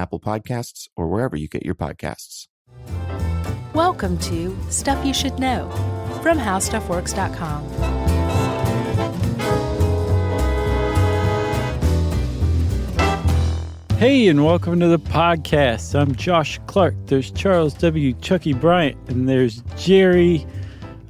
Apple Podcasts, or wherever you get your podcasts. Welcome to Stuff You Should Know from HowStuffWorks.com. Hey, and welcome to the podcast. I'm Josh Clark. There's Charles W. Chucky Bryant, and there's Jerry,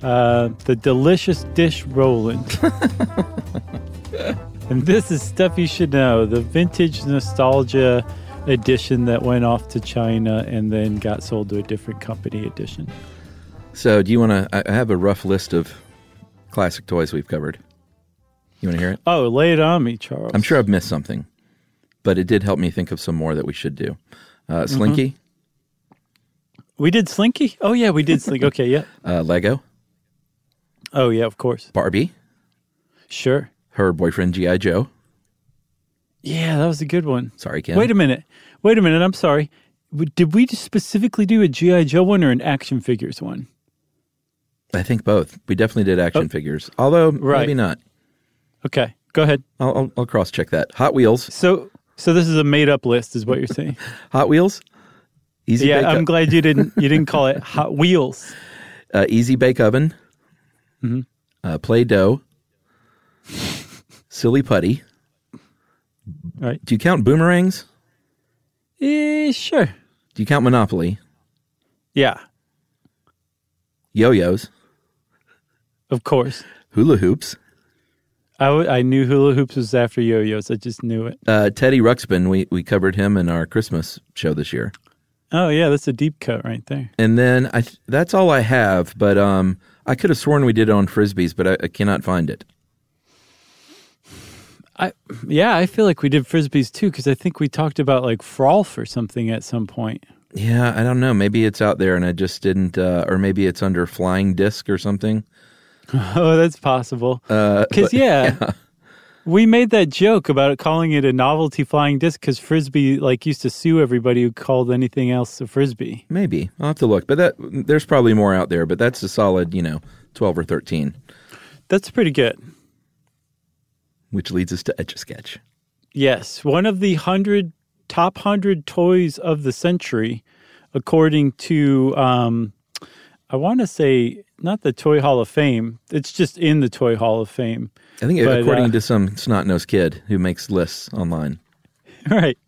uh, the delicious dish Rowland. and this is Stuff You Should Know, the vintage nostalgia edition that went off to China and then got sold to a different company edition. So, do you want to? I have a rough list of classic toys we've covered. You want to hear it? Oh, lay it on me, Charles. I'm sure I've missed something, but it did help me think of some more that we should do. Uh, Slinky, We did Slinky? Oh, yeah, we did Slinky. Okay, yeah. uh, Lego, Oh, yeah, of course. Barbie, Sure. her boyfriend GI Joe. Yeah, that was a good one. Sorry, Ken. Wait a minute. Wait a minute. I'm sorry. Did we just specifically do a G.I. Joe one or an action figures one? I think both. We definitely did action figures, although Oh. Right. maybe not. Okay, go ahead. I'll, I'll, I'll cross check that. Hot Wheels, So, so this is a made up list, is what you're saying? Hot Wheels, Easy bake yeah, I'm glad you didn't you didn't call it Hot Wheels. uh, Easy Bake Oven, Mm-hmm. uh, Play dough. Silly Putty. Right? Do you count boomerangs? Eh, sure. Do you count Monopoly? Yeah, Yo-yos, of course. hula hoops, I, w- I knew hula hoops was after yo-yos. I just knew it. uh, Teddy Ruxpin. We we covered him in our Christmas show this year. Oh yeah, that's a deep cut right there. And then I th- that's all I have. But um, I could have sworn we did it on frisbees, but I, I cannot find it. I yeah, I feel like we did frisbees too because I think we talked about like frolf or something at some point. Yeah, I don't know. Maybe it's out there and I just didn't, uh, or maybe it's under flying disc or something. Oh, that's possible. Uh, Because yeah, we made that joke about it calling it a novelty flying disc because frisbee like used to sue everybody who called anything else a frisbee. maybe I'll have to look. But that there's probably more out there. But that's a solid, you know, twelve or thirteen, That's pretty good. Which leads us to Etch a Sketch. Yes, one of the hundred top hundred toys of the century, according to um, I want to say not the Toy Hall of Fame. It's just in the Toy Hall of Fame. I think But, according uh, to some snot nosed kid who makes lists online. right.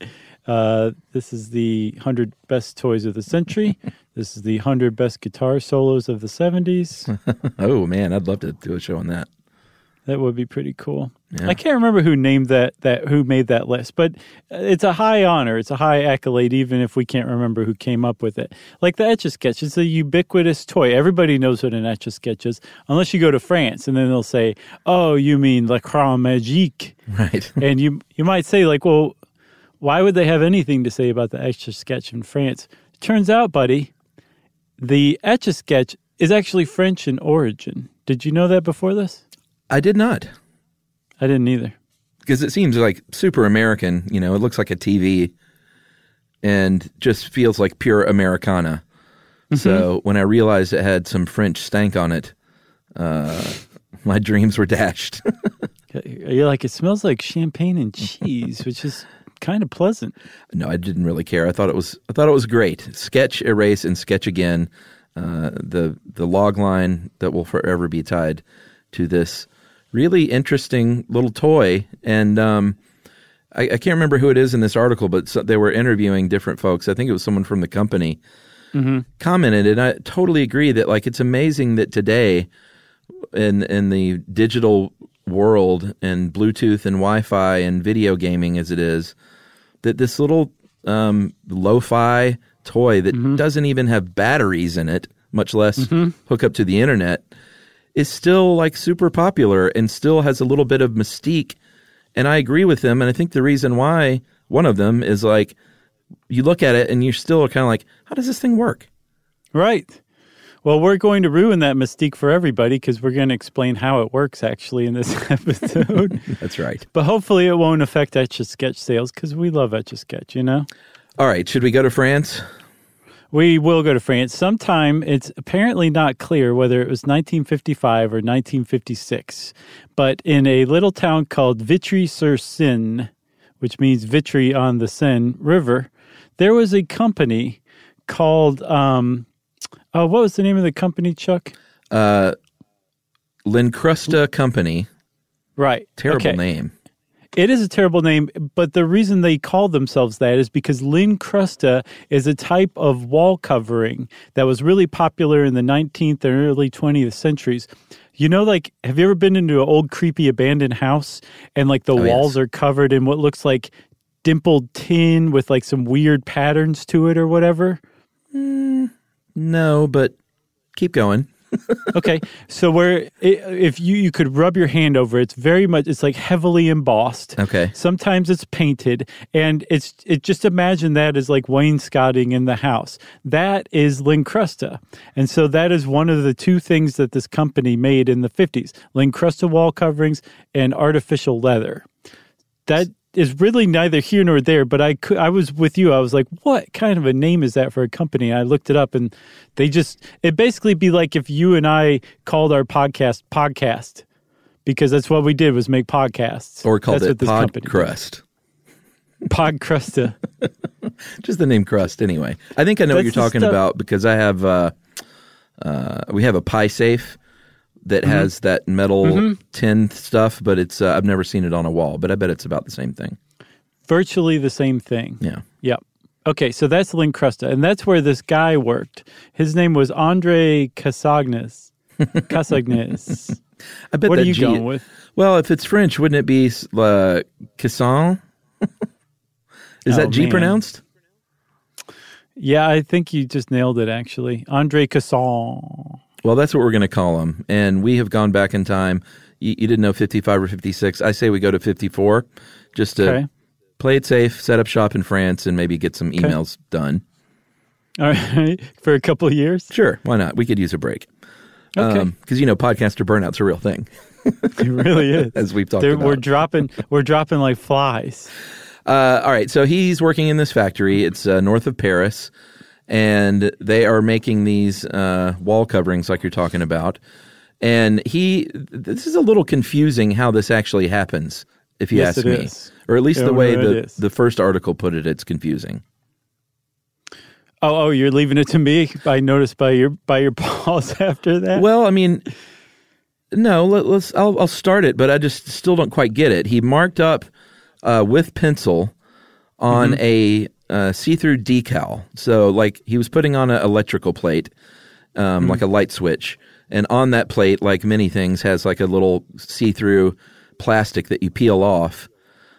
Uh, this is the 100 best toys of the century. this is the 100 best guitar solos of the 70s. oh man, I'd love to do a show on that. That would be pretty cool. I can't remember who named that that who made that list, but uh, it's a high honor. It's a high accolade, even if we can't remember who came up with it. Like the Etch a Sketch, it's a ubiquitous toy. Everybody knows what an Etch a Sketch is, unless you go to France, and then they'll say, "Oh, you mean L'Écran Magique?" Right. and you you might say like, "Well, why would they have anything to say about the Etch a Sketch in France?" Turns out, buddy, the Etch a Sketch is actually French in origin. Did you know that before this? I did not. I didn't either. because it seems like super American. You know, it looks like a TV and just feels like pure Americana. So when I realized it had some French stank on it, uh, my dreams were dashed. You're like, it smells like champagne and cheese, which is kind of pleasant. no, I didn't really care. I thought it was I thought it was great. Sketch, erase, and sketch again. Uh, the the log line that will forever be tied to this really interesting little toy. And um, I, I can't remember who it is in this article, but so, they were interviewing different folks. I think it was someone from the company commented, and I totally agree that like it's amazing that today in in the digital world and Bluetooth and Wi-Fi and video gaming as it is, that this little um, lo-fi toy that doesn't even have batteries in it, much less hook up to the internet, is still like super popular and still has a little bit of mystique. And I agree with them. And I think the reason why one of them is like you look at it and you're still kind of like, how does this thing work? Right. Well, we're going to ruin that mystique for everybody because we're going to explain how it works actually in this episode. That's right. but hopefully it won't affect Etch a Sketch sales because we love Etch a Sketch, you know? All right. Should we go to France? We will go to France. Sometime it's apparently not clear whether it was 1955 or 1956, but in a little town called Vitry sur Seine, which means Vitry on the Seine River, there was a company called, um, oh, what was the name of the company, Chuck? Uh, Lincrusta Company. Right. Terrible Okay. name. It is a terrible name, but the reason they call themselves that is because Lincrusta is a type of wall covering that was really popular in the 19th and early 20th centuries. You know, like, have you ever been into an old, creepy, abandoned house and like the Oh, yes. walls are covered in what looks like dimpled tin with like some weird patterns to it or whatever? Mm, no, but keep going. Okay so where if you you could rub your hand over it's very much it's like heavily embossed. Okay. sometimes it's painted and it's it just imagine that as like wainscoting in the house. That is lincrusta and so that is one of the two things that this company made in the 50s lincrusta wall coverings and artificial leather. That is really neither here nor there but i could i was with you i was like what kind of a name is that for a company i looked it up and they just it basically be like if you and i called our podcast podcast because that's what we did was make podcasts Or called that's it Pod Crust. Podcrusta. Just the name Crust, anyway. I think I know what you're talking stuff- about because I have uh, uh, we have a pie safe that Mm-hmm. has that metal tin stuff, but it's uh, I've never seen it on a wall, but I bet it's about the same thing. Virtually the same thing. Yeah. Yep. Okay, so that's Lincrusta, and that's where this guy worked. His name was Andre Cassagnes. Cassagnes. I bet what are you G- going with? Well, if it's French, wouldn't it be uh, Casson? Is Oh, that G man. pronounced? Yeah, I think you just nailed it. Actually, Andre Casson. Well, that's what we're going to call them. And we have gone back in time. You, you didn't know 55 or 56. I say we go to 54 just to Okay. play it safe, set up shop in France, and maybe get some emails done. All right, for a couple of years. Sure, why not? We could use a break. Okay, Because, you know, podcaster burnout's a real thing, it really is. as we've talked They're- about. We're dropping. We're dropping like flies. Uh, all right, so he's working in this factory. It's uh, north of Paris, and they are making these uh, wall coverings like you're talking about. And he, this is a little confusing how this actually happens, if you Yes, ask me, is. or at least Yeah, the way the the first article put it. It's confusing. Oh, oh, you're leaving it to me. I noticed by your by your pause after that. Well, I mean, no, let, let's. I'll, I'll start it, but I just still don't quite get it. He marked up uh, with pencil on a uh, see-through decal. So, like, he was putting on an electrical plate, um, like a light switch, and on that plate, like many things, has like a little see-through plastic that you peel off.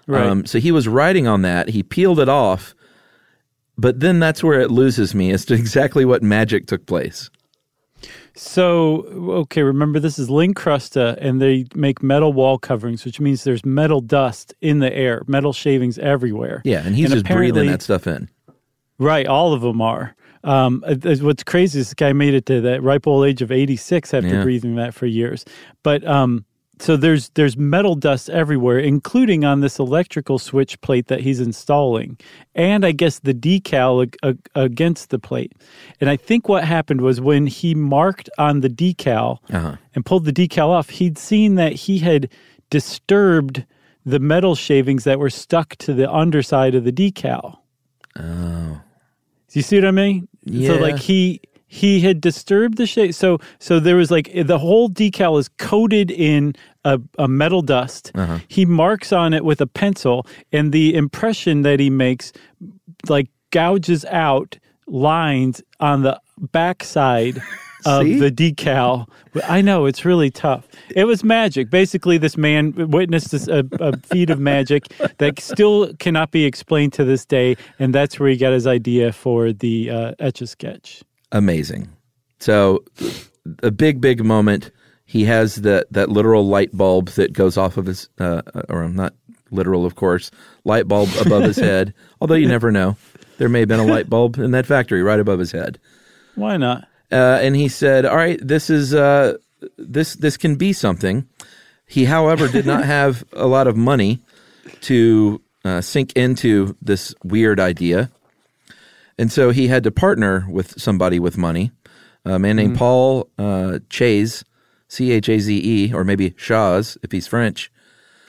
Right. Um, so he was writing on that. He peeled it off, but then that's where it loses me as to exactly what magic took place. So, okay, remember this is Lincrusta, and they make metal wall coverings, which means there's metal dust in the air, metal shavings everywhere. Yeah, and he's just breathing that stuff in. Right, all of them are. Um, what's crazy is this guy made it to that ripe old age of 86 after Yeah. breathing that for years. But um, so there's there's metal dust everywhere, including on this electrical switch plate that he's installing, and I guess the decal ag- ag- against the plate. And I think what happened was when he marked on the decal Uh-huh. and pulled the decal off, he'd seen that he had disturbed the metal shavings that were stuck to the underside of the decal. Oh, Do you see what I mean? So like he he had disturbed the shape. So so there was like the whole decal is coated in a, a metal dust. Uh-huh. He marks on it with a pencil, and the impression that he makes like gouges out lines on the backside of See? the decal. I know it's really tough. It was magic. Basically, this man witnessed this, a, a feat of magic that still cannot be explained to this day, and that's where he got his idea for the uh, etch a sketch. Amazing. So, a big, big moment. He has that that literal light bulb that goes off of his, uh, or not literal, of course, light bulb above his head. Although you never know, there may have been a light bulb in that factory right above his head. Why not? uh, and he said, "All right, this is uh, this this can be something." He, however, did not have a lot of money to uh, sink into this weird idea, and so he had to partner with somebody with money, a man named Paul uh, Chaze, C H A Z E, or maybe Chaz if he's French.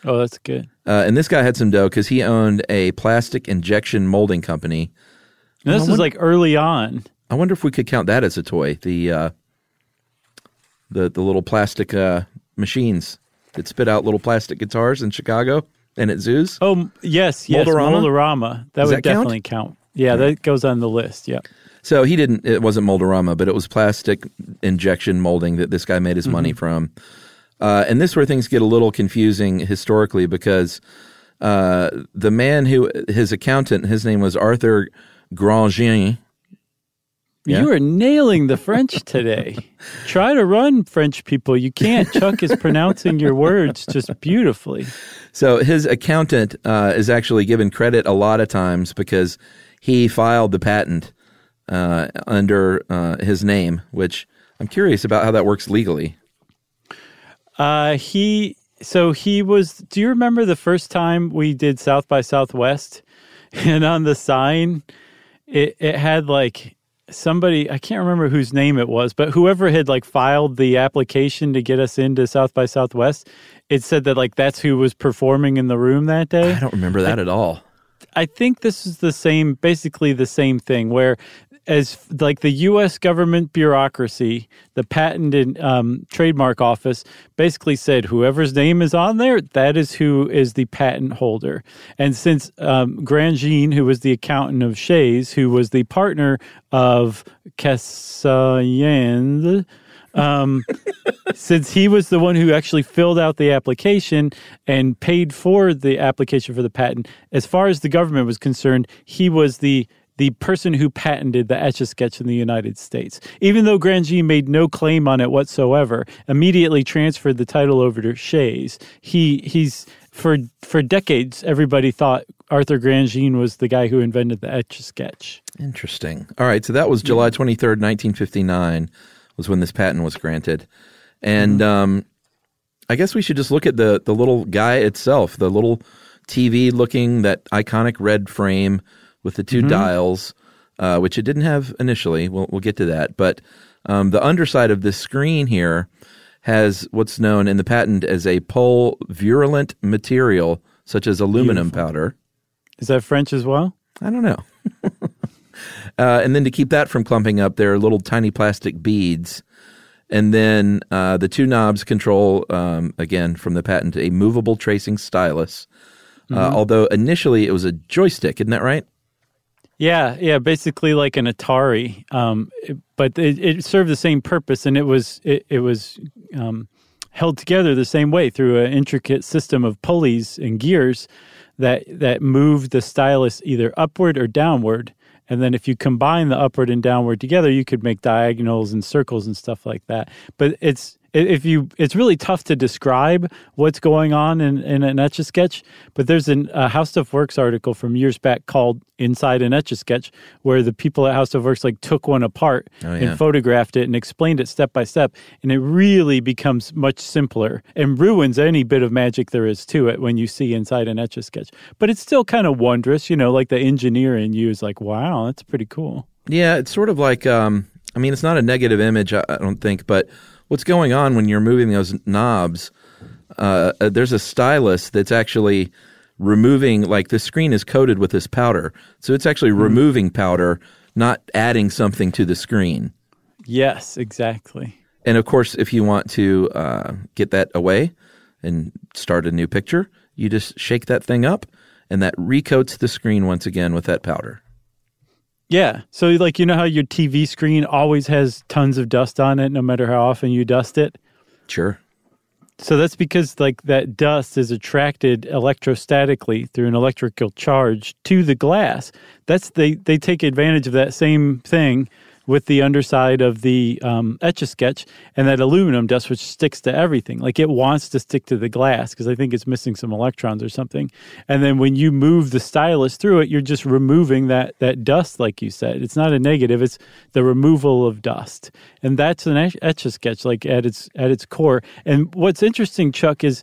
Oh, that's good. Uh, and this guy had some dough because he owned a plastic injection molding company. And this I is wonder- like early on. I wonder if we could count that as a toy. The uh, the the little plastic uh, machines that spit out little plastic guitars in Chicago and at zoos. Oh, yes, yes, Mold-A-Rama? Mold-A-Rama. That Does would that count? definitely count. Yeah, that goes on the list. Yeah. So he didn't. It wasn't Mold-A-Rama, but it was plastic injection molding that this guy made his money from. Uh, and this is where things get a little confusing historically because uh, the man who his accountant, his name was Arthur Grandjean. Yeah. You are nailing the French today. Try to run, French people. You can't. Chuck is pronouncing your words just beautifully. So his accountant uh, is actually given credit a lot of times because he filed the patent uh, under uh, his name, which I'm curious about how that works legally. Uh, he so he was. Do you remember the first time we did South by Southwest, and on the sign, it it had like somebody I can't remember whose name it was, but whoever had like filed the application to get us into South by Southwest, it said that like that's who was performing in the room that day. I don't remember that at all. I think this is the same, basically the same thing, where as like the U.S. government bureaucracy, the patent and um, trademark office basically said whoever's name is on there, that is who is the patent holder. And since um, Grandjean, who was the accountant of Chaze, who was the partner of Cassayend, um, since he was the one who actually filled out the application and paid for the application for the patent, as far as the government was concerned, he was the the person who patented the etch a sketch in the United States. Even though Grandjean made no claim on it whatsoever, immediately transferred the title over to Chaze. He he's for for decades everybody thought Arthur Grandjean was the guy who invented the etch a sketch. Interesting. All right, so that was July 23rd, 1959 was when this patent was granted. And um, I guess we should just look at the the little guy itself, the little TV looking that iconic red frame with the 2 dials, uh, which it didn't have initially. We'll we'll get to that, but um, the underside of this screen here has what's known in the patent as a pole virulent material, such as aluminum powder. Is that French as well? I don't know. uh, and then to keep that from clumping up, there are little tiny plastic beads. And then uh, the two knobs control, um, again, from the patent, a movable tracing stylus. Uh, although initially it was a joystick, isn't that right? Yeah, yeah, basically like an Atari, um, but it, it served the same purpose, and it was it, it was um, held together the same way through an intricate system of pulleys and gears that that moved the stylus either upward or downward. And then if you combine the upward and downward together, you could make diagonals and circles and stuff like that. But it's if you it's really tough to describe what's going on in, in an etch a sketch but there's an, a how stuff works article from years back called inside an etch a sketch where the people at how stuff works like took one apart Oh, yeah. and photographed it and explained it step by step and it really becomes much simpler and ruins any bit of magic there is to it when you see inside an etch a sketch but it's still kind of wondrous you know like the engineer in you is like wow that's pretty cool Yeah, it's sort of like, um, I mean, it's not a negative image, I, I don't think, but what's going on when you're moving those knobs? Uh, uh, there's a stylus that's actually removing, like the screen is coated with this powder. So it's actually removing powder, not adding something to the screen. Yes, exactly. And of course, if you want to uh, get that away and start a new picture, you just shake that thing up, and that recoats the screen once again with that powder. Yeah. So, like, you know how your TV screen always has tons of dust on it, no matter how often you dust it? Sure. So that's because like that dust is attracted electrostatically through an electrical charge to the glass. That's they they take advantage of that same thing with the underside of the um, etch a sketch and that aluminum dust, which sticks to everything. Like it wants to stick to the glass because I think it's missing some electrons or something. And then when you move the stylus through it, you're just removing that that dust, like you said. It's not a negative; it's the removal of dust, and that's an etch a sketch, like at its at its core. And what's interesting, Chuck, is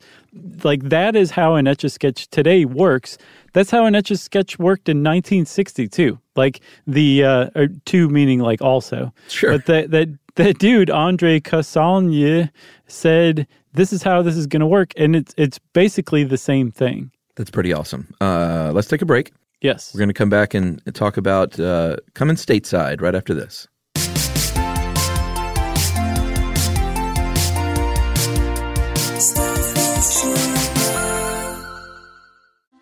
like that is how an etch a sketch today works. That's how an etch a sketch worked in 1962. Like the uh, or two meaning like also. Sure. But that that that dude Andre Cassagne said this is how this is going to work, and it's it's basically the same thing. That's pretty awesome. Uh, let's take a break. Yes. We're going to come back and talk about uh, coming stateside right after this.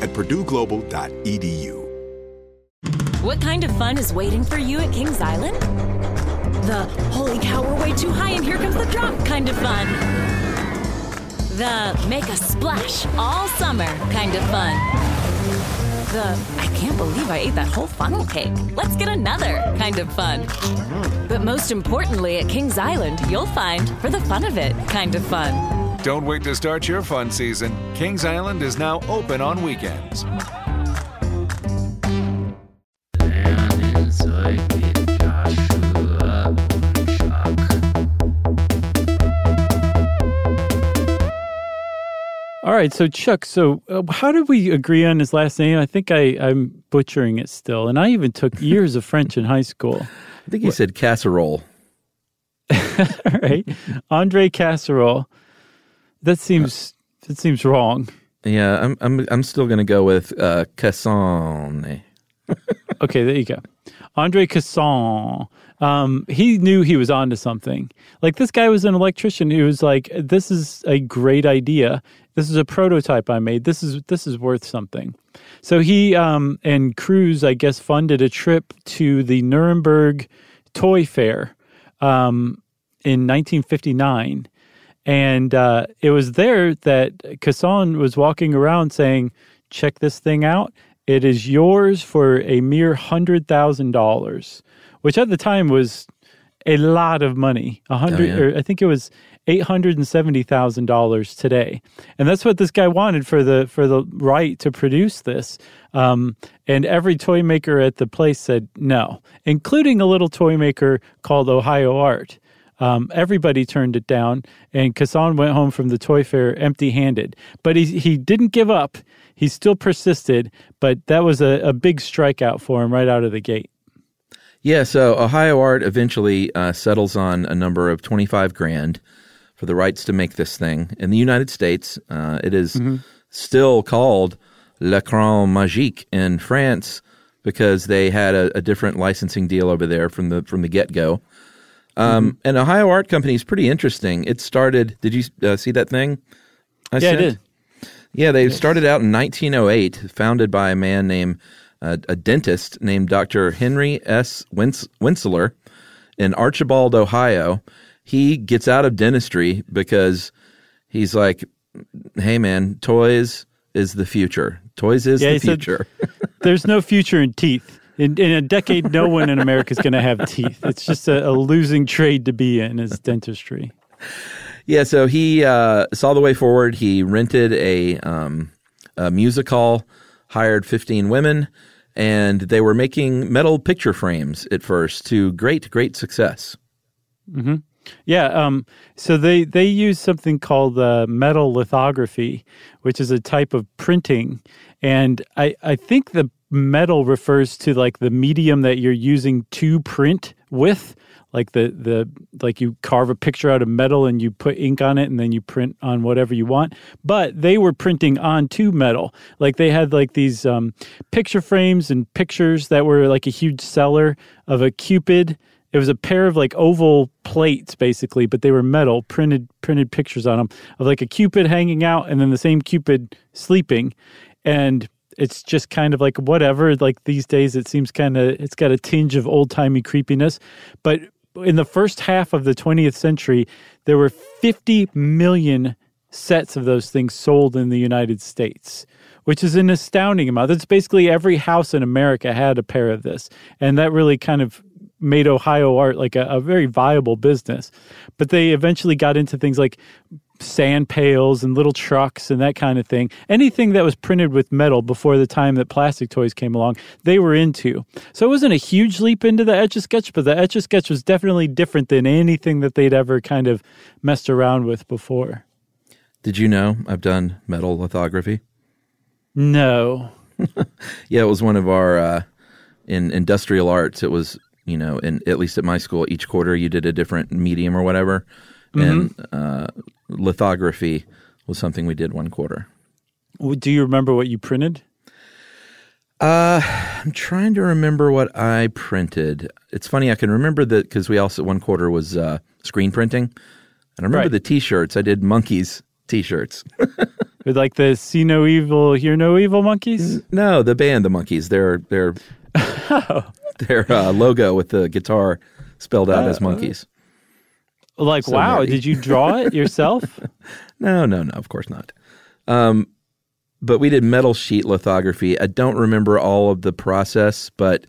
at purdueglobal.edu. What kind of fun is waiting for you at Kings Island? The holy cow, we're way too high and here comes the drop kind of fun. The make a splash all summer kind of fun. The I can't believe I ate that whole funnel cake. Let's get another kind of fun. But most importantly, at Kings Island, you'll find for the fun of it kind of fun. Don't wait to start your fun season. Kings Island is now open on weekends. All right, so Chuck, so uh, how did we agree on his last name? I think I, I'm butchering it still, and I even took years of French in high school. I think you said casserole. All right, Andre Casserole. That seems that seems wrong. Yeah, I'm I'm I'm still going to go with uh, Casson. Okay, there you go. Andre Casson. Um, he knew he was onto something. Like this guy was an electrician who was like, "This is a great idea. This is a prototype I made. This is this is worth something." So he um, and Cruz, I guess, funded a trip to the Nuremberg Toy Fair um, in 1959, and uh, it was there that Casson was walking around saying, "Check this thing out." It is yours for a mere hundred thousand dollars, which at the time was a lot of money. A hundred, Oh, yeah. or I think it was eight hundred and seventy thousand dollars today, and that's what this guy wanted for the for the right to produce this. Um, and every toy maker at the place said no, including a little toy maker called Ohio Art. Um, everybody turned it down, and Kassan went home from the toy fair empty-handed. But he he didn't give up. He still persisted, but that was a, a big strikeout for him right out of the gate. Yeah, so Ohio Art eventually uh, settles on a number of 25 grand for the rights to make this thing. In the United States, uh, it is still called L'écran magique in France because they had a, a different licensing deal over there from the from the get go. Um, And Ohio Art Company is pretty interesting. It started. Did you uh, see that thing? I Yeah, I did. Yeah, they started out in 1908, founded by a man named uh, a dentist named Dr. Henry S. Wins- Winzeler in Archbold, Ohio. he gets out of dentistry because he's like, "Hey, man, toys is the future. Toys is Yeah, the he said- future." There's no future in teeth. In, in a decade, no one in America is going to have teeth. It's just a, a losing trade to be in is dentistry. Yeah, so he uh, saw the way forward. He rented a, um, a music hall, hired 15 women, and they were making metal picture frames at first to great, great success. Yeah. Um, so they, they use something called uh, metal lithography, which is a type of printing. And I, I think the metal refers to like the medium that you're using to print with. Like the, the like you carve a picture out of metal and you put ink on it and then you print on whatever you want. But they were printing on onto metal. Like they had like these um, picture frames and pictures that were like a huge seller of a cupid it was a pair of like oval plates basically but they were metal printed printed pictures on them of like a cupid hanging out and then the same cupid sleeping and it's just kind of like whatever like these days it seems kind of it's got a tinge of old-timey creepiness but in the first half of the 20th century there were 50 million sets of those things sold in the United States, which is an astounding amount. That's basically every house in America had a pair of this. And that really kind of made Ohio art like a, a very viable business. But they eventually got into things like sand pails and little trucks and that kind of thing. Anything that was printed with metal before the time that plastic toys came along, they were into. So it wasn't a huge leap into the Etch a Sketch, but the Etch a Sketch was definitely different than anything that they'd ever kind of messed around with before. Did you know I've done metal lithography? No. Yeah, it was one of our uh, in industrial arts. It was you know, in at least at my school, each quarter you did a different medium or whatever, and uh, lithography was something we did one quarter. Do you remember what you printed? Uh, I'm trying to remember what I printed. It's funny I can remember that because we also one quarter was uh, screen printing, and I remember Right. the T-shirts. I did Monkees T-shirts. With like the see no evil, hear no evil monkeys? no, the band, the Monkees. Their their their uh, logo with the guitar spelled out as Monkees. Like, So wow, nerdy. did you draw it yourself? No, no, no, of course not. Um, but we did metal sheet lithography. I don't remember all of the process, but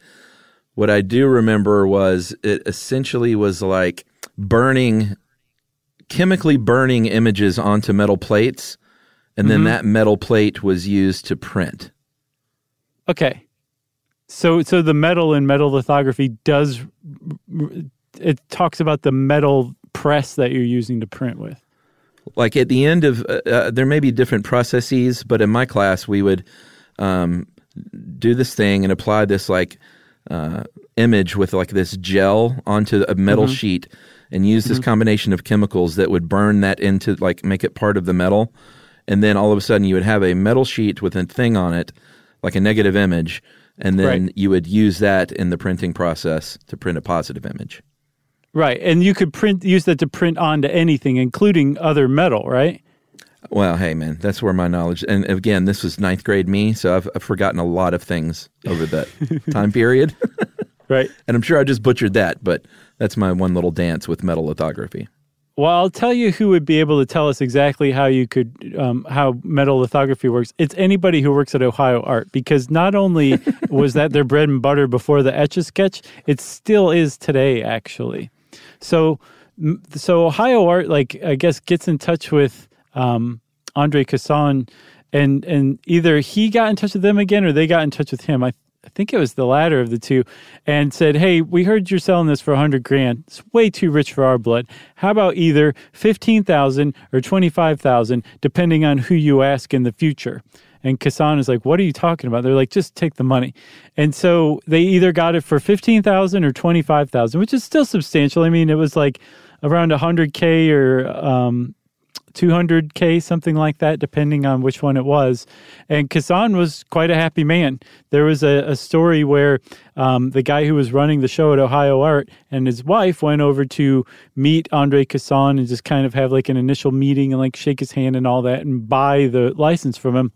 what I do remember was it essentially was like burning, chemically burning images onto metal plates, and then that metal plate was used to print. okay. So so the metal in metal lithography does it talks about the metal press that you're using to print with. like at the end of uh, uh, there may be different processes but in my class we would um, do this thing and apply this like uh, image with like this gel onto a metal sheet and use this combination of chemicals that would burn that into like make it part of the metal and then all of a sudden you would have a metal sheet with a thing on it like a negative image and then Right. you would use that in the printing process to print a positive image Right. And you could print use that to print onto anything, including other metal, right? Well, hey, man, that's where my knowledge. And again, this was ninth grade me, so I've, I've forgotten a lot of things over that time period. Right. and I'm sure I just butchered that, but that's my one little dance with metal lithography. Well, I'll tell you who would be able to tell us exactly how you could, um, how metal lithography works. It's anybody who works at Ohio Art, because not only was that their bread and butter before the Etch a Sketch, it still is today, actually. So, so Ohio Art, like I guess, gets in touch with um, Andre Casson, and and either he got in touch with them again, or they got in touch with him. I I think it was the latter of the two, and said, "Hey, we heard you're selling this for a hundred grand. It's way too rich for our blood. How about either fifteen thousand or twenty five thousand, depending on who you ask in the future." And Kassan is like, "What are you talking about?" They're like, "Just take the money." And so they either got it for fifteen thousand or twenty five thousand, which is still substantial. I mean, it was like around hundred k or um, 200k something like that depending on which one it was and Kazan was quite a happy man there was a, a story where um, the guy who was running the show at ohio art and his wife went over to meet andre Kazan and just kind of have like an initial meeting and like shake his hand and all that and buy the license from him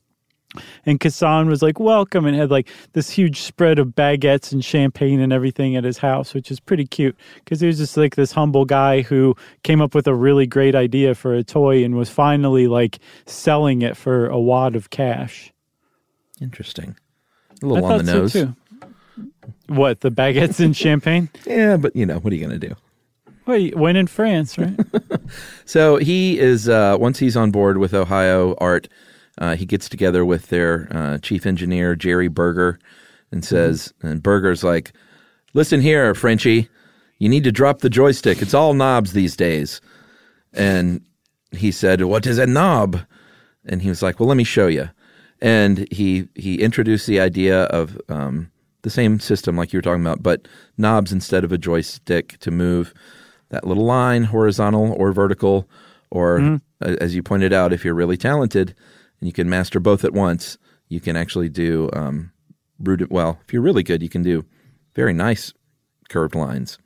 And Kassan was like, welcome, and had like this huge spread of baguettes and champagne and everything at his house, which is pretty cute because he was just like this humble guy who came up with a really great idea for a toy and was finally like selling it for a wad of cash. Interesting. A little I on the nose. so too. What, the baguettes and champagne? Yeah, but you know, what are you going to do? Wait, when in France, right? So he is uh, once he's on board with Ohio Art, uh, he gets together with their uh, chief engineer Jerry Berger and says, and Berger's like, "Listen here, Frenchie, you need to drop the joystick. It's all knobs these days." And he said, "What is a knob?" And he was like, "Well, let me show you." And he he introduced the idea of um, the same system like you were talking about, but knobs instead of a joystick to move that little line, horizontal or vertical, or a- as you pointed out, if you're really talented and you can master both at once, you can actually do um, rudi- Well, if you're really good, you can do very nice curved lines.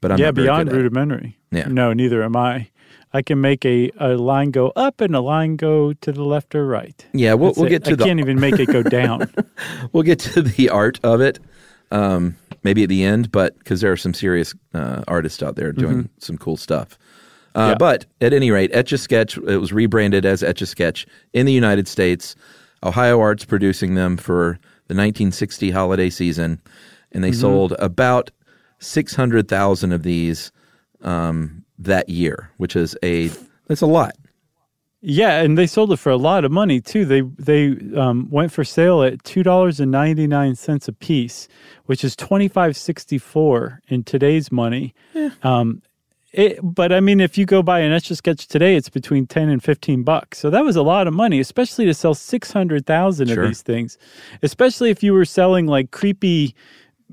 But I'm yeah, beyond rudimentary. Yeah. No, neither am I. I can make a, a line go up and a line go to the left or right. Yeah, we'll, That's we'll it. get to I the can't even make it go down. we'll get to the art of it um, maybe at the end, but because there are some serious uh, artists out there doing some cool stuff. Uh. Yeah. But at any rate, Etch a Sketch it was rebranded as Etch a Sketch in the United States. Ohio Arts producing them for the 1960 holiday season, and they Mm-hmm. sold about 600,000 of these um, that year, which is a that's a lot. yeah, and they sold it for a lot of money too. They they um, went for sale at two dollars and ninety nine cents a piece, which is twenty five sixty four in today's money. Um, it, but I mean, if you go buy an etch a sketch today, it's between ten and fifteen bucks. So that was a lot of money, especially to sell six hundred thousand Sure. of these things. Especially if you were selling like creepy,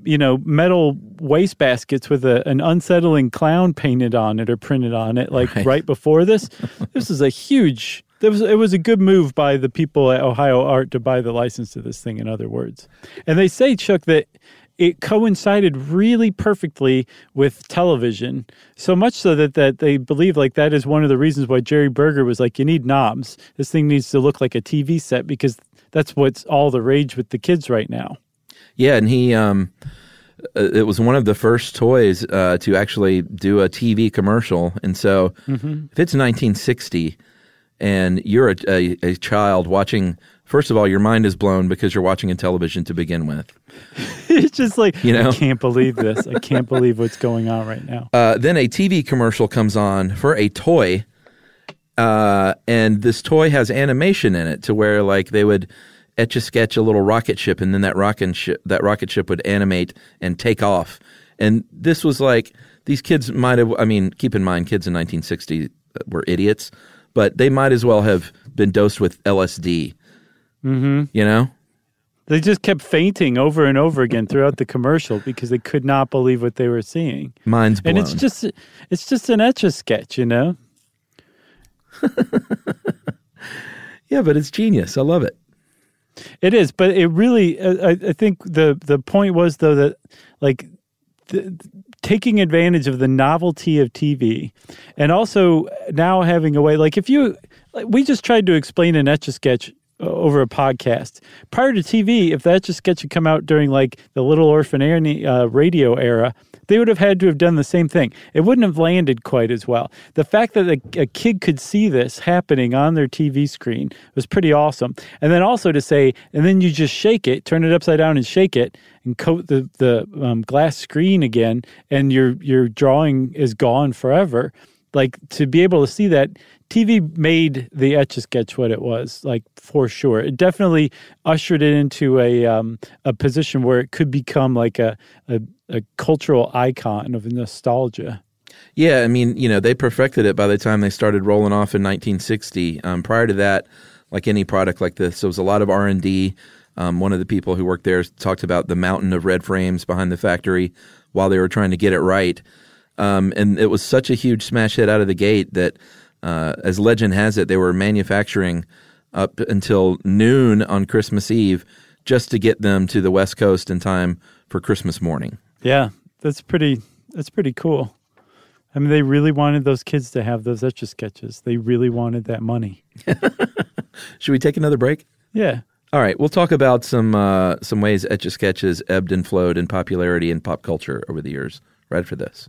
you know, metal waste baskets with a, an unsettling clown painted on it or printed on it, like Right. right, before this. this is a huge. There was, it was a good move by the people at Ohio Art to buy the license to this thing. In other words, and they say Chuck that it coincided really perfectly with television. So much so that, that they believe like that is one of the reasons why jerry berger was like you need knobs. This thing needs to look like a tv set because that's what's all the rage with the kids right now. Yeah, and he um, uh, it was one of the first toys uh, to actually do a TV commercial, and so if it's 1960 and you're a, a, a child watching, first of all, your mind is blown because you're watching a television to begin with. it's just like You know? i can't believe this i can't believe what's going on right now Uh, then a TV commercial comes on for a toy, uh, and this toy has animation in it to where like they would etch a sketch a little rocket ship, and then that rocket ship that rocket ship would animate and take off. And this was like these kids might have. I mean, keep in mind, kids in 1960 were idiots, but they might as well have been dosed with LSD. Mm-hmm. You know. they just kept fainting over and over again throughout the commercial because they could not believe what they were seeing Minds blown. and it's just it's just an etch a sketch you know yeah, but it's genius. I love it. It is, but it really. I, I think the the point was though that like the, taking advantage of the novelty of TV, and also now having a way like if you like, we just tried to explain an etch a sketch over a podcast prior to TV. If that a sketch had come out during like the Little Orphan Annie uh, radio era. They would have had to have done the same thing. It wouldn't have landed quite as well. The fact that a, a kid could see this happening on their TV screen was pretty awesome. And then also to say, and then you just shake it, turn it upside down and shake it, and coat the the um, glass screen again, and your your drawing is gone forever. Like to be able to see that, TV made the etch a sketch what it was, like for sure. It definitely ushered it into a um, a position where it could become like a, a a cultural icon of nostalgia. Yeah, I mean, you know, they perfected it by the time they started rolling off in 1960. Um, prior to that, like any product like this, there was a lot of R and D. Um, one of the people who worked there talked about the mountain of red frames behind the factory while they were trying to get it right. Um, and it was such a huge smash hit out of the gate that, uh, as legend has it, they were manufacturing up until noon on Christmas Eve just to get them to the West Coast in time for Christmas morning. Yeah, that's pretty. That's pretty cool. I mean, they really wanted those kids to have those etch a sketches. They really wanted that money. Should we take another break? Yeah. All right, we'll talk about some uh, some ways Etch a Sketch has ebbed and flowed in popularity in pop culture over the years. Right for this.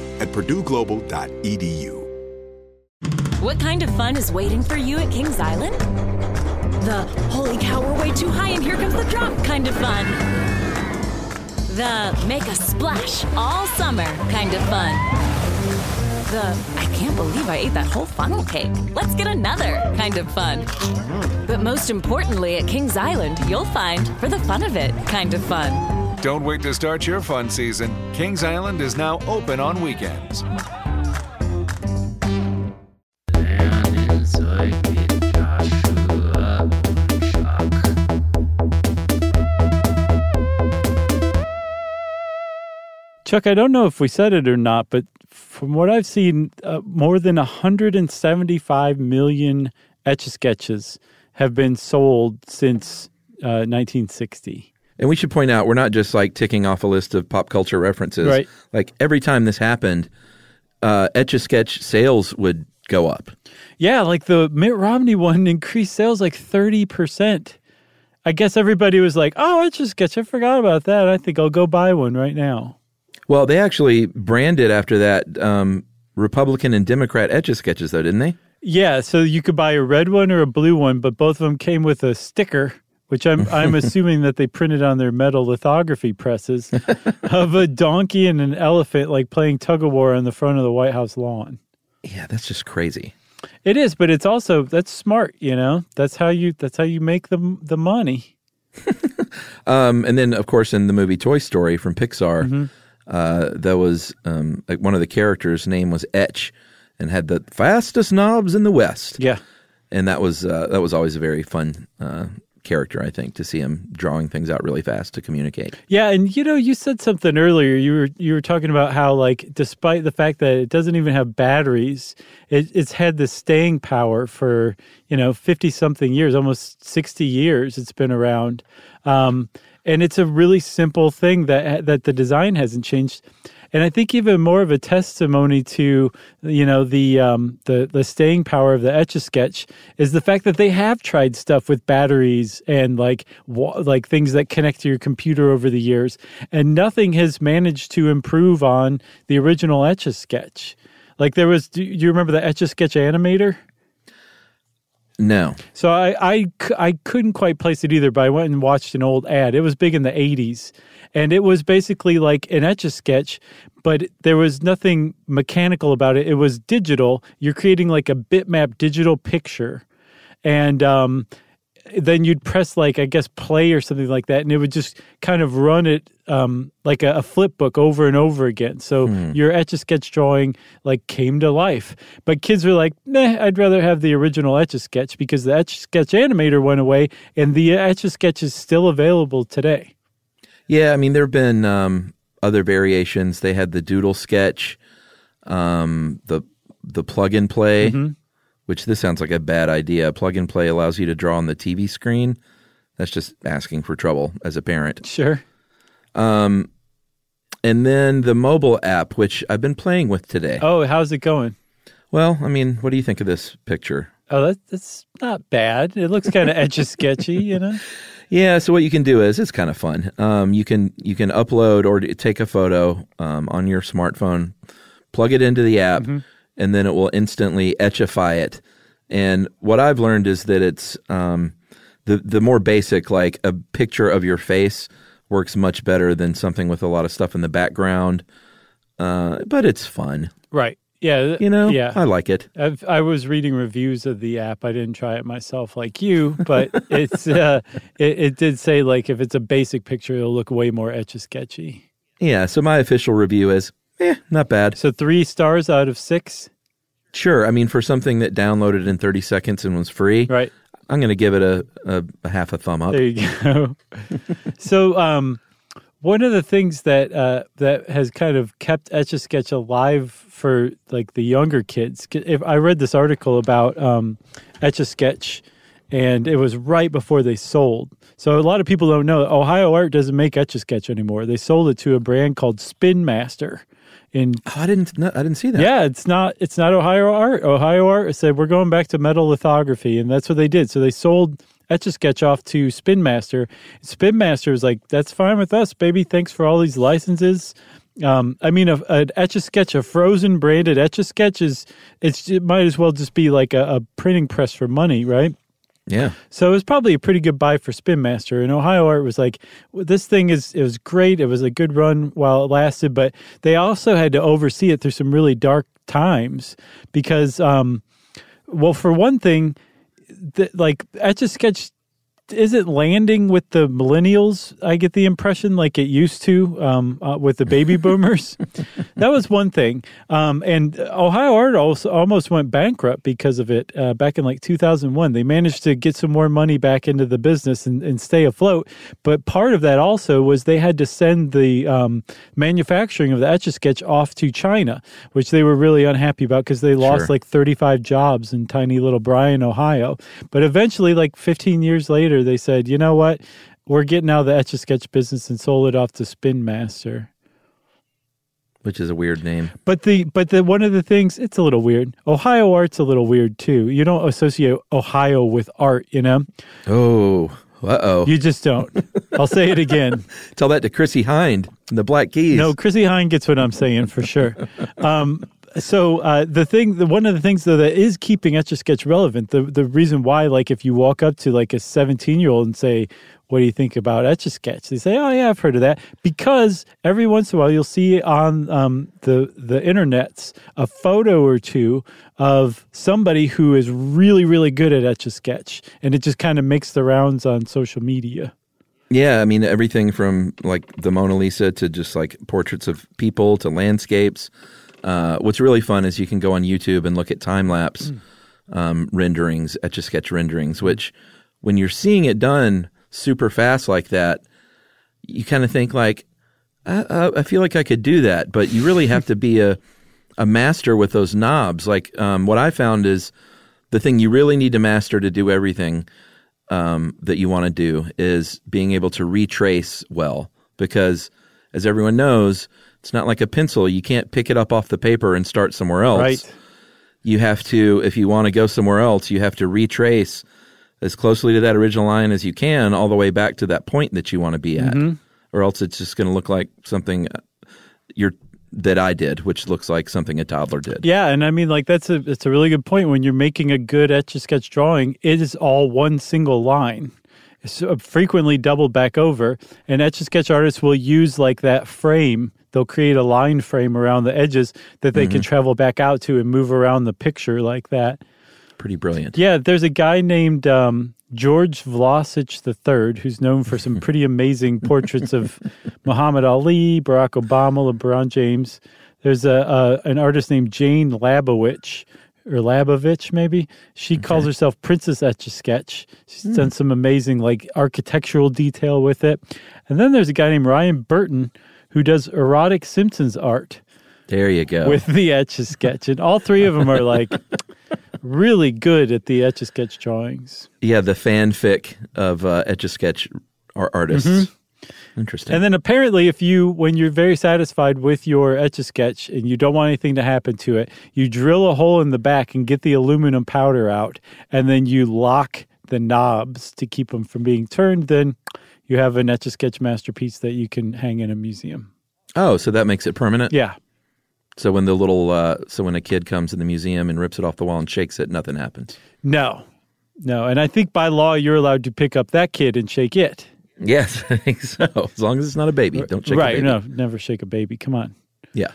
at purdueglobal.edu. What kind of fun is waiting for you at Kings Island? The holy cow, we're way too high and here comes the drop kind of fun. The make a splash all summer kind of fun. The I can't believe I ate that whole funnel cake. Let's get another kind of fun. But most importantly, at Kings Island, you'll find for the fun of it kind of fun. Don't wait to start your fun season. Kings Island is now open on weekends. Chuck, I don't know if we said it or not, but from what I've seen, uh, more than 175 million etch a sketches have been sold since uh, 1960. And we should point out we're not just like ticking off a list of pop culture references. Right. Like every time this happened, uh, Etch a Sketch sales would go up. Yeah, like the Mitt Romney one increased sales like 30%. I guess everybody was like, oh, Etch a Sketch. I forgot about that. I think I'll go buy one right now. Well, they actually branded after that um, Republican and Democrat Etch a Sketches, though, didn't they? Yeah, so you could buy a red one or a blue one, but both of them came with a sticker, which I'm I'm assuming that they printed on their metal lithography presses of a donkey and an elephant like playing tug of war on the front of the White House lawn. Yeah, that's just crazy. It is, but it's also that's smart, you know. That's how you that's how you make the the money. Um, and then, of course, in the movie Toy Story from Pixar, uh, there was um, like one of the characters' name was Etch, and had the fastest knobs in the West. Yeah. and that was uh, that was always a very fun uh, character. I think to see him drawing things out really fast to communicate. Yeah, and you know, you said something earlier. You were you were talking about how like despite the fact that it doesn't even have batteries, it, it's had the staying power for you know fifty something years, almost sixty years. It's been around, um, and it's a really simple thing that that the design hasn't changed. And I think even more of a testimony to you know the um, the the staying power of the Etch a Sketch is the fact that they have tried stuff with batteries and like wa- like things that connect to your computer over the years, and nothing has managed to improve on the original Etch a Sketch. Like there was, do you remember the Etch a Sketch animator? No, So I I couldn't quite place it either, but I went and watched an old ad. It was big in the 80s. And it was basically like an etch a sketch, but there was nothing mechanical about it. It was digital. You're creating like a bitmap digital picture. And um, then you'd press like, I guess, play or something like that. And it would just kind of run it um, like a, a flip book over and over again. So your etch a sketch drawing like came to life. But kids were like, nah, I'd rather have the original etch a sketch because the etch a sketch animator went away and the etch a sketch is still available today. yeah, I mean there have been um, other variations. They had the Doodle Sketch, um, the the plug and play, which this sounds like a bad idea. Plug and play allows you to draw on the TV screen. That's just asking for trouble as a parent. Sure. And then the mobile app, which I've been playing with today. Oh, how's it going? Well, I mean, what do you think of this picture? Oh, that, that's not bad. It looks kind of etch a sketchy, you know? Yeah, so what you can do is it's kind of fun. Um, you can you can upload or take a photo um, on your smartphone, plug it into the app, and then it will instantly etchify it. And what I've learned is that it's um, the the more basic, like a picture of your face, works much better than something with a lot of stuff in the background. Uh, but it's fun, Right. Yeah. you know. Yeah. I like it. I've, I was reading reviews of the app. I didn't try it myself like you, but it's uh, it, it did say like if it's a basic picture, it'll look way more etch a sketchy. Yeah. So my official review is, eh, not bad. So three stars out of six. Sure. I mean, for something that downloaded in 30 seconds and was free, Right. I'm going to give it a, a, a half a thumb up. There you go. so, um, one of the things that uh, that has kind of kept Etch a Sketch alive for like the younger kids. If I read this article about um, Etch a Sketch, and it was right before they sold. So a lot of people don't know Ohio Art doesn't make Etch a Sketch anymore. They sold it to a brand called Spin Master. In Oh, I didn't. No, I didn't see that. yeah, it's not it's not Ohio Art. Ohio Art said we're going back to metal lithography, and that's what they did. So they sold Etch a Sketch off to Spin Master. Spin Master is like, that's fine with us, baby. Thanks for all these licenses. Um, I mean, a, a Etch a Sketch, a frozen branded Etch a Sketch is it's it might as well just be like a, a printing press for money, right? Yeah. So it was probably a pretty good buy for Spin Master. And Ohio Art was like, this thing is it was great. It was a good run while it lasted, but they also had to oversee it through some really dark times because, um, well, for one thing, the, like Etch a Sketch isn't landing with the millennials. I get the impression like it used to um, uh, with the baby boomers. that was one thing. Um, and Ohio Art also almost went bankrupt because of it uh, back in like 2001. They managed to get some more money back into the business and, and stay afloat. But part of that also was they had to send the um, manufacturing of the Etch a Sketch off to China, which they were really unhappy about because they lost Sure. like 35 jobs in tiny little Bryan, Ohio. But eventually, like 15 years later, they said, you know what? We're getting out of the Etch a Sketch business and sold it off to Spin Master. Which is a weird name. But the but the one of the things it's a little weird. Ohio art's a little weird too. You don't associate Ohio with art, you know. Oh. Uh oh. You just don't. I'll say it again. Tell that to Chrissie Hynde and the Black Keys. No, Chrissie Hynde gets what I'm saying for sure. Um, so uh, the thing, the, one of the things though that is keeping Etch a Sketch relevant, the the reason why, like, if you walk up to like a 17 year old and say, "What do you think about Etch a Sketch?" They say, "Oh yeah, I've heard of that." Because every once in a while you'll see on um, the the internets a photo or two of somebody who is really really good at Etch a Sketch, and it just kind of makes the rounds on social media. Yeah, I mean everything from like the Mona Lisa to just like portraits of people to landscapes. Uh, what's really fun is you can go on YouTube and look at time lapse um, renderings, etch a sketch renderings. Which, when you're seeing it done super fast like that, you kind of think like, I, I, I feel like I could do that, but you really have to be a a master with those knobs. Like um, what I found is the thing you really need to master to do everything um, that you want to do is being able to retrace well because as everyone knows it's not like a pencil you can't pick it up off the paper and start somewhere else Right. you have to if you want to go somewhere else you have to retrace as closely to that original line as you can all the way back to that point that you want to be at or else it's just going to look like something uh, you're that I did which looks like something a toddler did Yeah, and I mean, like that's a it's a really good point. When you're making a good etch a sketch drawing, it is all one single line. It's uh, frequently doubled back over, and etch a sketch artists will use like that frame. They'll create a line frame around the edges that they can travel back out to and move around the picture like that. pretty brilliant Yeah, there's a guy named um, George Vlosich III who's known for some pretty amazing portraits of Muhammad Ali, Barack Obama, LeBron James. There's a, a an artist named Jane Labowitch or Labovich maybe. She calls herself Princess Etch a Sketch. She's done some amazing like architectural detail with it. And then there's a guy named Ryan Burton who does erotic Simpsons art there you go with the etch a sketch, and all three of them are like really good at the etch a sketch drawings. Yeah, the fanfic of uh, Etch a Sketch ar- artists. Interesting. And then apparently, if you, when you're very satisfied with your etch a sketch and you don't want anything to happen to it, you drill a hole in the back and get the aluminum powder out, and then you lock the knobs to keep them from being turned. Then you have an etch a sketch masterpiece that you can hang in a museum. oh, so that makes it permanent. Yeah. So when the little, uh, so when a kid comes in the museum and rips it off the wall and shakes it, nothing happens. No, no. And I think by law, you're allowed to pick up that kid and shake it. Yes, I think so. As long as it's not a baby, don't shake right. a baby. No, never shake a baby. Come on. Yeah.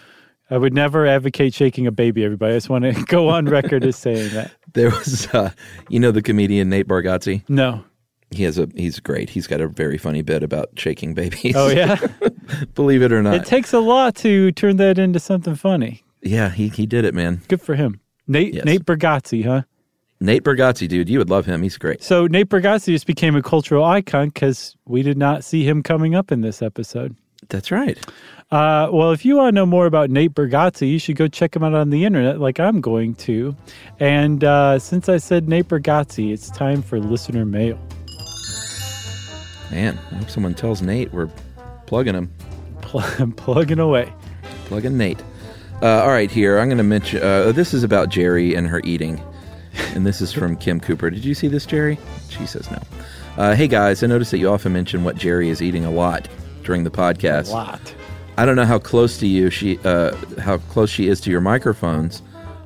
I would never advocate shaking a baby, everybody. I just want to go on record as saying that. There was, uh, you know, the comedian Nate Bargatze. No. He has a, he's great. He's got a very funny bit about shaking babies. Oh, yeah? Believe it or not. it takes a lot to turn that into something funny. yeah, he, he did it, man. Good for him. Nate Yes. Nate Bargatze, huh? Nate Bargatze, dude, you would love him. He's great. So Nate Bargatze just became a cultural icon because we did not see him coming up in this episode. That's right. Uh, well, if you want to know more about Nate Bargatze, you should go check him out on the internet, like I'm going to. And uh, since I said Nate Bargatze, it's time for listener mail. Man, I hope someone tells Nate we're plugging him. Pl- plugging away. Plugging Nate. Uh, all right, here I'm going to mention. Uh, this is about Jerry and her eating, and this is from Kim Cooper. Did you see this, Jerry? She says no. Uh, hey guys, I noticed that you often mention what Jerry is eating a lot during the podcast. A lot. I don't know how close to you she, uh, how close she is to your microphones.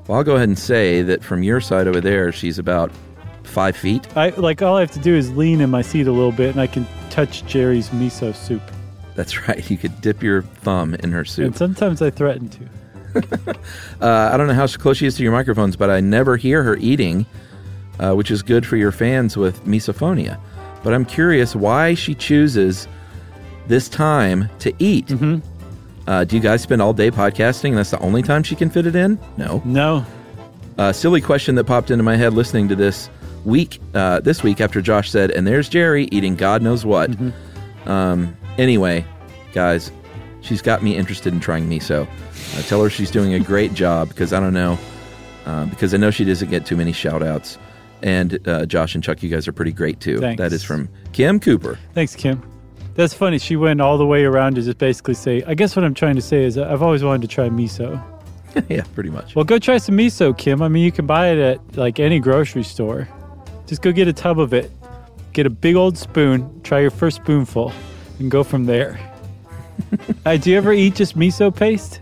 Well, I'll go ahead and say that from your side over there, she's about five feet. I like all I have to do is lean in my seat a little bit, and I can touch Jerry's miso soup. That's right. You could dip your thumb in her soup. And sometimes I threaten to. Uh, I don't know how close she is to your microphones, but I never hear her eating, uh, which is good for your fans with misophonia. But I'm curious why she chooses this time to eat. Mm-hmm. Uh, do you guys spend all day podcasting? and That's the only time she can fit it in? No. No. Uh, silly question that popped into my head listening to this week, uh, this week after Josh said, "And there's Jerry eating God knows what." Um, anyway, guys, she's got me interested in trying miso. Uh, tell her she's doing a great job because I don't know, uh, because I know she doesn't get too many shout outs. And uh, Josh and Chuck, you guys are pretty great too. Thanks. That is from Kim Cooper. Thanks, Kim. That's funny. She went all the way around to just basically say, I guess what I'm trying to say is I've always wanted to try miso. yeah, pretty much. Well, go try some miso, Kim. I mean, you can buy it at like any grocery store. Just go get a tub of it, get a big old spoon, try your first spoonful, and go from there. uh, do you ever eat just miso paste?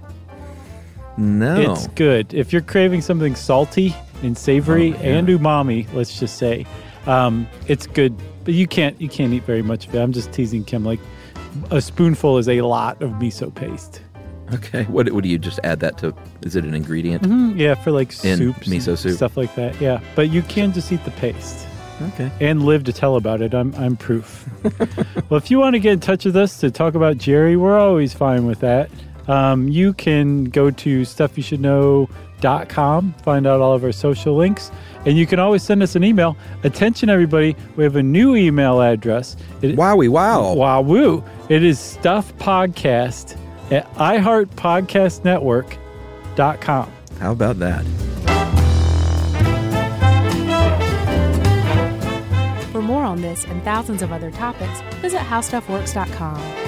No. It's good. If you're craving something salty and savory Oh, and umami, let's just say, um, it's good. But you can't you can't eat very much of it. I'm just teasing Kim. Like a spoonful is a lot of miso paste. Okay. What, what do you just add that to? Is it an ingredient? Mm, yeah, for like In soups, miso soup. stuff like that. Yeah, but you can just eat the paste Okay. and live to tell about it. I'm I'm proof. well, if you want to get in touch with us to talk about Jerry, we're always fine with that. Um, you can go to stuffyoushouldknow.com, find out all of our social links, and you can always send us an email. Attention, everybody, we have a new email address. It, Wowie wow. Wow, woo. It is stuffpodcast at iHeartPodcastNetwork.com. How about that? For more on this and thousands of other topics, visit howstuffworks.com.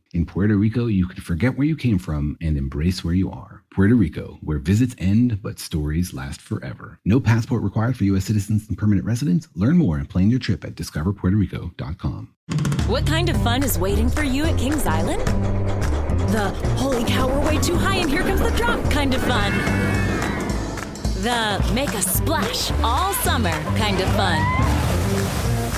In Puerto Rico, you can forget where you came from and embrace where you are. Puerto Rico, where visits end but stories last forever. No passport required for U.S. citizens and permanent residents. Learn more and plan your trip at discoverpuertorico.com. What kind of fun is waiting for you at Kings Island? The holy cow, we're way too high and here comes the drop kind of fun. The make a splash all summer kind of fun.